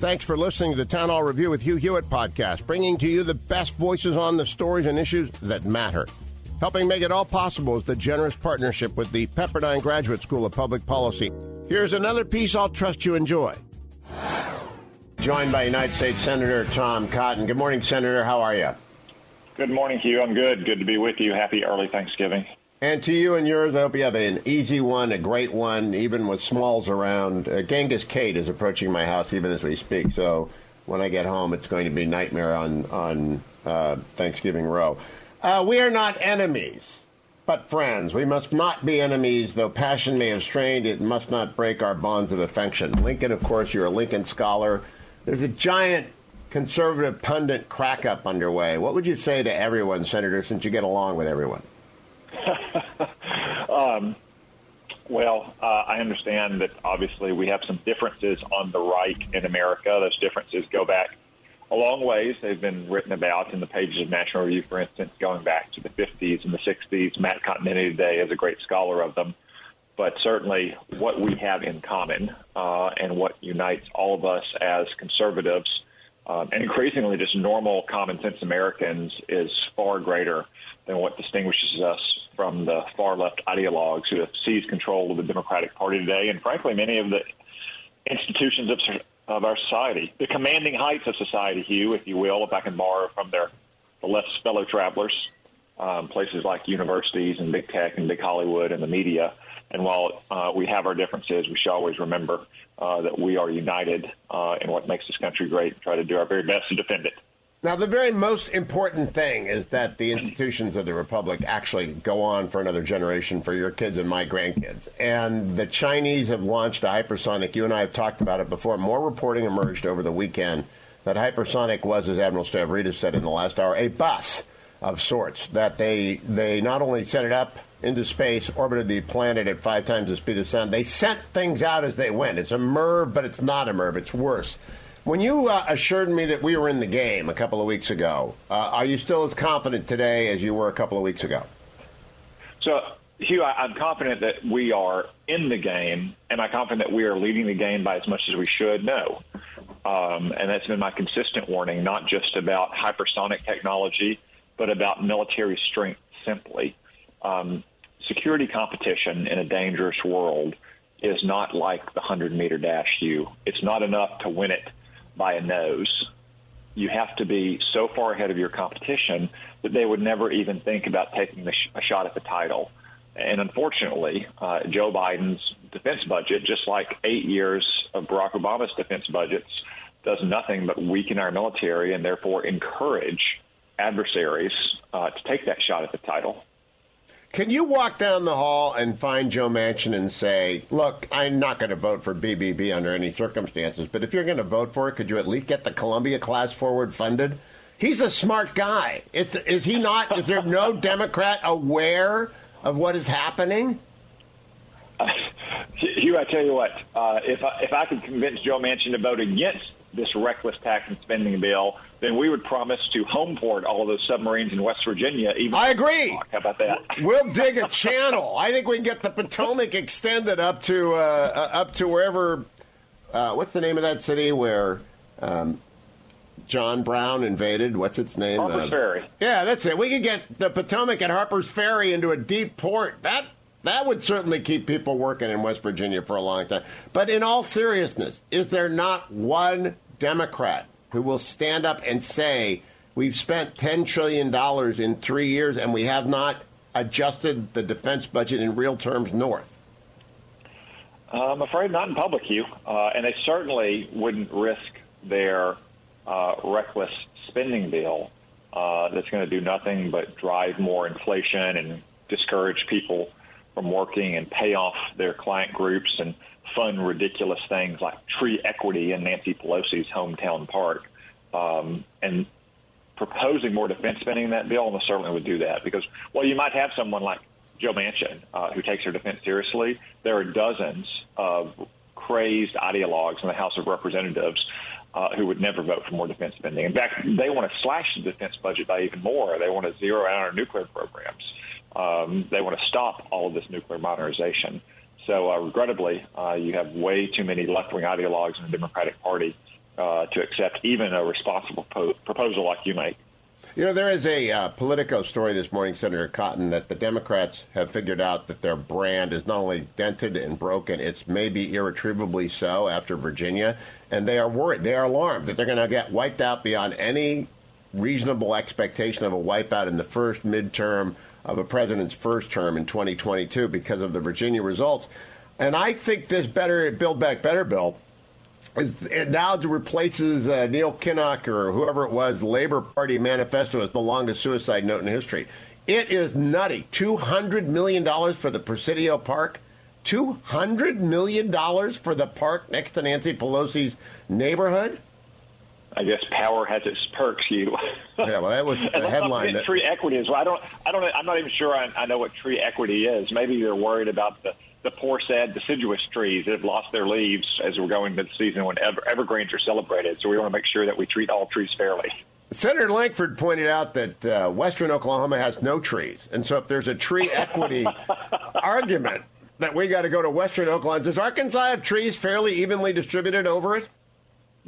Thanks for listening to the Town Hall Review with Hugh Hewitt podcast, bringing to you the best voices on the stories and issues that matter. Helping make it all possible is the generous partnership with the Pepperdine Graduate School of Public Policy. Here's another piece I'll trust you enjoy. Joined by United States Senator Tom Cotton. Good morning, Senator. How are you? Good morning, Hugh. I'm good. Good to be with you. Happy early Thanksgiving. And to you and yours, I hope you have an easy one, a great one, even with smalls around. Uh, Genghis Kate is approaching my house even as we speak, so when I get home, it's going to be nightmare on on uh, Thanksgiving Row. Uh, we are not enemies, but friends. We must not be enemies, though passion may have strained. It must not break our bonds of affection. Lincoln, of course, you're a Lincoln scholar. There's a giant conservative pundit crack up underway. What would you say to everyone, Senator, since you get along with everyone? um, well, uh, I understand that obviously we have some differences on the right in America. Those differences go back a long ways. They've been written about in the pages of National Review, for instance, going back to the 50s and the 60s. Matt Continetti today is a great scholar of them. But certainly, what we have in common uh, and what unites all of us as conservatives um, and increasingly just normal common sense Americans is far greater than what distinguishes us from the far left ideologues who have seized control of the Democratic Party today, and frankly, many of the institutions of, of our society, the commanding heights of society, Hugh, if you will, if I can borrow from their the fellow travelers, um, places like universities and big tech and big Hollywood and the media. And while uh, we have our differences, we should always remember uh, that we are united uh, in what makes this country great and try to do our very best to defend it. Now, the very most important thing is that the institutions of the Republic actually go on for another generation for your kids and my grandkids. And the Chinese have launched a hypersonic. You and I have talked about it before. More reporting emerged over the weekend that hypersonic was, as Admiral Stavridis said in the last hour, a bus of sorts. That they, they not only set it up into space, orbited the planet at five times the speed of sound, they sent things out as they went. It's a MIRV, but it's not a MIRV. It's worse. When you uh, assured me that we were in the game a couple of weeks ago, uh, are you still as confident today as you were a couple of weeks ago? So, Hugh, I, am confident that we are in the game. Am I confident that we are leading the game by as much as we should? No. Um, and that's been my consistent warning, not just about hypersonic technology, but about military strength simply. Um, security competition in a dangerous world is not like the 100 meter dash Hugh. It's not enough to win it by a nose. You have to be so far ahead of your competition that they would never even think about taking sh- a shot at the title. And unfortunately, uh, Joe Biden's defense budget, just like eight years of Barack Obama's defense budgets, does nothing but weaken our military and therefore encourage adversaries uh, to take that shot at the title. Can you walk down the hall and find Joe Manchin and say, "Look, I'm not going to vote for BBB under any circumstances, but if you're going to vote for it, could you at least get the Columbia class forward funded?" He's a smart guy. Is, is he not? Is there no Democrat aware of what is happening? Uh, Hugh, I tell you what, uh, if I, if I could convince Joe Manchin to vote against this reckless tax and spending bill, then we would promise to homeport all of those submarines in West Virginia. Even I agree. How about that? We'll dig a channel. I think we can get the Potomac extended up to uh, uh, up to wherever. Uh, what's the name of that city where um, John Brown invaded? What's its name? Harper's uh, Ferry. Yeah, that's it. We could get the Potomac at Harper's Ferry into a deep port. That that would certainly keep people working in West Virginia for a long time. But in all seriousness, is there not one Democrat who will stand up and say, we've spent $10 trillion in three years and we have not adjusted the defense budget in real terms north? I'm afraid not in public, Hugh. Uh, and they certainly wouldn't risk their uh, reckless spending bill uh, that's going to do nothing but drive more inflation and discourage people from working and pay off their client groups and fun, ridiculous things like tree equity in Nancy Pelosi's hometown park, um, and proposing more defense spending in that bill, almost certainly would do that. Because while you might have someone like Joe Manchin uh, who takes their defense seriously, there are dozens of crazed ideologues in the House of Representatives uh, who would never vote for more defense spending. In fact, they want to slash the defense budget by even more. They want to zero out our nuclear programs. Um, they want to stop all of this nuclear modernization. So, uh, regrettably, uh, you have way too many left wing ideologues in the Democratic Party uh, to accept even a responsible po- proposal like you make. You know, there is a uh, Politico story this morning, Senator Cotton, that the Democrats have figured out that their brand is not only dented and broken, it's maybe irretrievably so after Virginia. And they are worried, they are alarmed that they're going to get wiped out beyond any reasonable expectation of a wipeout in the first midterm of a president's first term in 2022 because of the Virginia results. And I think this better Build Back Better bill is, it now replaces uh, Neil Kinnock or whoever it was, Labor Party manifesto as the longest suicide note in history. It is nutty. $200 million for the Presidio Park. $200 million for the park next to Nancy Pelosi's neighborhood? I guess power has its perks. You. yeah, well, that was the headline. That... Tree equity is. Well, I don't. I don't. I'm not even sure. I, I know what tree equity is. Maybe they're worried about the the poor, sad, deciduous trees that have lost their leaves as we're going into the season when ever, evergreens are celebrated. So we want to make sure that we treat all trees fairly. Senator Lankford pointed out that uh, western Oklahoma has no trees. And so if there's a tree equity argument that we got to go to western Oklahoma, does Arkansas have trees fairly evenly distributed over it?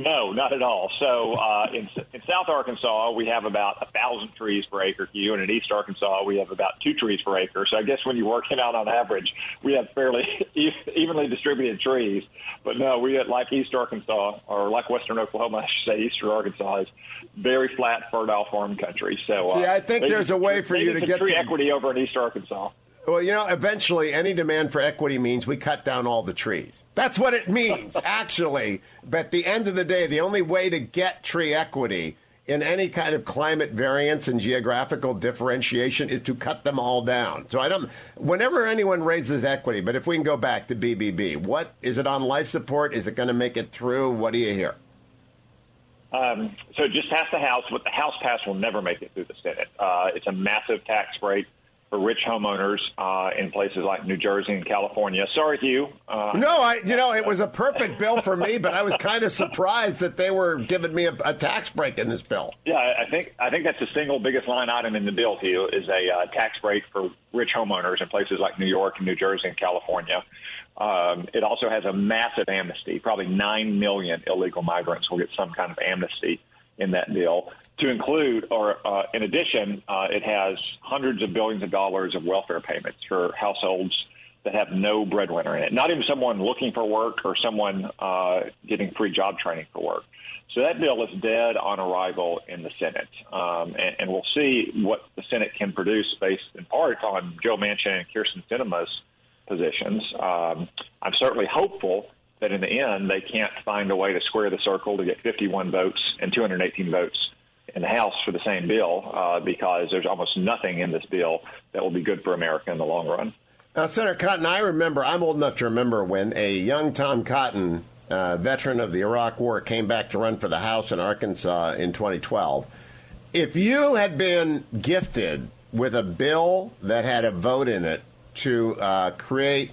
No, not at all. So uh, in, in South Arkansas, we have about a thousand trees per acre Hugh, and in East Arkansas, we have about two trees per acre. So I guess when you work it out on average, we have fairly evenly distributed trees. But no, we at like East Arkansas or like Western Oklahoma, I should say, Eastern Arkansas is very flat, fertile farm country. So uh, see, I think there's a way for you to get tree some... equity over in East Arkansas. Well, you know, eventually any demand for equity means we cut down all the trees. That's what it means, actually. But at the end of the day, the only way to get tree equity in any kind of climate variance and geographical differentiation is to cut them all down. So I don't. Whenever anyone raises equity, but if we can go back to BBB, what is it on life support? Is it going to make it through? What do you hear? Um, so just passed the House, but the House pass will never make it through the Senate. Uh, it's a massive tax break for rich homeowners uh, in places like New Jersey and California. Sorry, Hugh. Uh, no, I you know it was a perfect bill for me, but I was kind of surprised that they were giving me a, a, tax break in this bill. Yeah, I think I think that's the single biggest line item in the bill, Hugh, is a uh, tax break for rich homeowners in places like New York and New Jersey and California. Um, it also has a massive amnesty. Probably nine million illegal migrants will get some kind of amnesty in that bill. To include, or uh, in addition, uh, it has hundreds of billions of dollars of welfare payments for households that have no breadwinner in it. Not even someone looking for work or someone uh, getting free job training for work. So that bill is dead on arrival in the Senate, um, and, and, we'll see what the Senate can produce based in part on Joe Manchin and Kyrsten Sinema's positions. Um, I'm certainly hopeful that in the end they can't find a way to square the circle to get 51 votes and 218 votes in the House for the same bill uh, because there's almost nothing in this bill that will be good for America in the long run. Now, Senator Cotton, I remember, I'm old enough to remember when a young Tom Cotton, uh, veteran of the Iraq War, came back to run for the House in Arkansas in 2012. If you had been gifted with a bill that had a vote in it to uh, create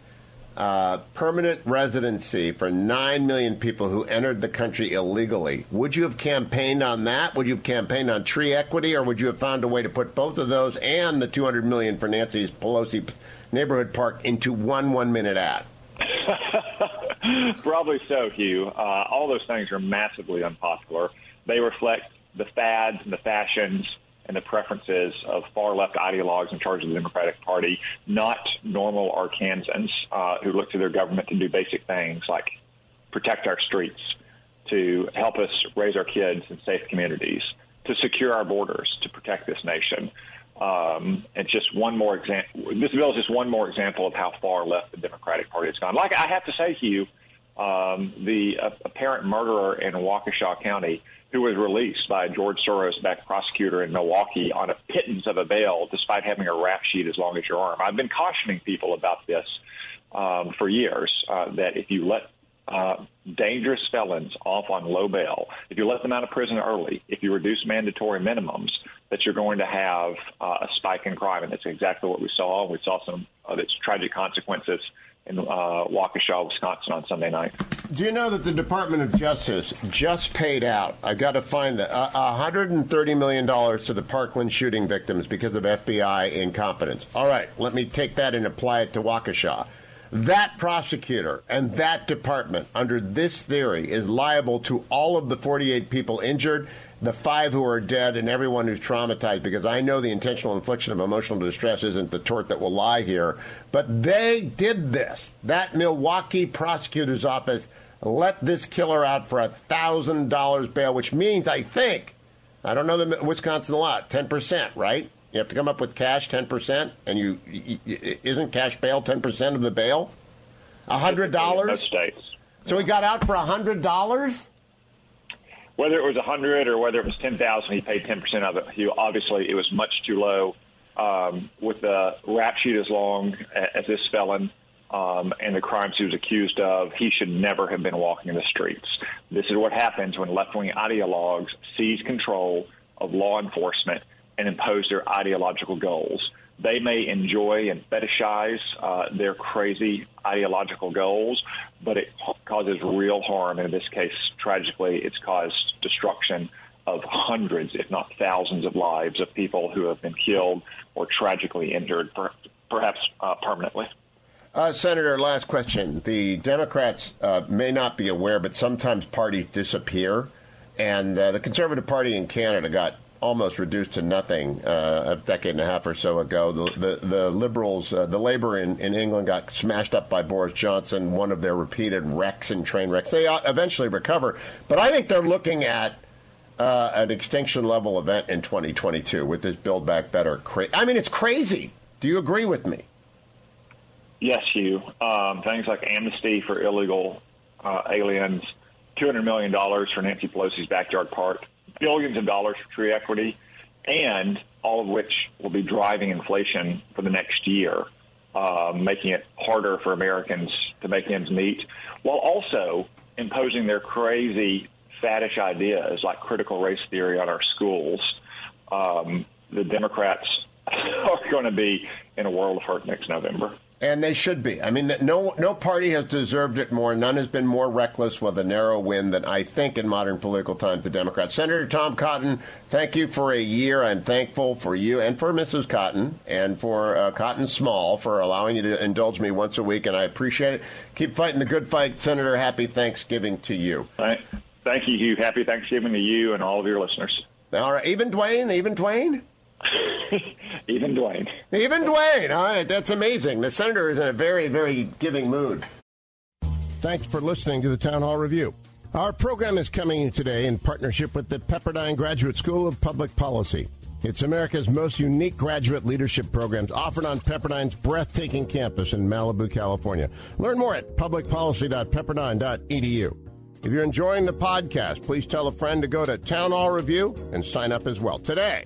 uh, permanent residency for 9 million people who entered the country illegally. Would you have campaigned on that? Would you have campaigned on tree equity, or would you have found a way to put both of those and the 200 million for Nancy Pelosi neighborhood park into one one minute ad? Probably so, Hugh. Uh, all those things are massively unpopular. They reflect the fads and the fashions and the preferences of far left ideologues in charge of the Democratic Party, not normal Arkansans uh, who look to their government to do basic things like protect our streets, to help us raise our kids in safe communities, to secure our borders, to protect this nation. Um, and just one more example. This bill is just one more example of how far left the Democratic Party has gone. Like I have to say, Hugh, um, the uh, apparent murderer in Waukesha County who was released by a George Soros-backed prosecutor in Milwaukee on a pittance of a bail, despite having a rap sheet as long as your arm. I've been cautioning people about this um, for years uh, that if you let uh, dangerous felons off on low bail, if you let them out of prison early, if you reduce mandatory minimums, that you're going to have uh, a spike in crime. And that's exactly what we saw. We saw some of its tragic consequences in uh, Waukesha, Wisconsin on Sunday night. Do you know that the Department of Justice just paid out? I got to find that uh, 130 million dollars to the Parkland shooting victims because of FBI incompetence. All right, let me take that and apply it to Waukesha. That prosecutor and that department, under this theory, is liable to all of the 48 people injured the five who are dead and everyone who's traumatized because I know the intentional infliction of emotional distress isn't the tort that will lie here. But they did this. That Milwaukee prosecutor's office let this killer out for a thousand dollars bail, which means I think I don't know the Wisconsin law, ten percent, right? You have to come up with cash ten percent, and you, you, isn't cash bail ten percent of the bail? A hundred dollars. States. So he got out for a hundred dollars whether it was a hundred or whether it was ten thousand, he paid ten percent of it. He obviously it was much too low. Um, with the rap sheet as long as this felon um, and the crimes he was accused of, he should never have been walking in the streets. This is what happens when left-wing ideologues seize control of law enforcement and impose their ideological goals. They may enjoy and fetishize uh, their crazy ideological goals, but it causes real harm. And in this case, tragically, it's caused destruction of hundreds, if not thousands, of lives of people who have been killed or tragically injured, perhaps uh, permanently. Uh, Senator, last question. The Democrats uh, may not be aware, but sometimes parties disappear. And uh, the Conservative Party in Canada got almost reduced to nothing uh, a decade and a half or so ago. The the, the Liberals, uh, the Labour in, in England got smashed up by Boris Johnson, one of their repeated wrecks and train wrecks. They eventually recover, but I think they're looking at uh, an extinction level event in 2022 with this Build Back Better. Cra- I mean, it's crazy. Do you agree with me? Yes, Hugh. Um, things like amnesty for illegal uh, aliens, $200 million for Nancy Pelosi's backyard park billions of dollars for tree equity, and all of which will be driving inflation for the next year, uh, making it harder for Americans to make ends meet, while also imposing their crazy faddish ideas like critical race theory on our schools. Um, the Democrats are going to be in a world of hurt next November. And they should be. I mean, no no party has deserved it more. None has been more reckless with a narrow win than I think in modern political times the Democrats. Senator Tom Cotton, thank you for a year. I'm thankful for you and for Mrs. Cotton and for uh, Cotton Small for allowing you to indulge me once a week, and I appreciate it. Keep fighting the good fight, Senator. Happy Thanksgiving to you. Thank you, Hugh. Happy Thanksgiving to you and all of your listeners. All right, even Dwayne, even Dwayne. Even Dwayne. Even Dwayne. All right, that's amazing. The senator is in a very, very giving mood. Thanks for listening to the Town Hall Review. Our program is coming today in partnership with the Pepperdine Graduate School of Public Policy. It's America's most unique graduate leadership programs offered on Pepperdine's breathtaking campus in Malibu, California. Learn more at publicpolicy.pepperdine.edu. If you're enjoying the podcast, please tell a friend to go to Town Hall Review and sign up as well today.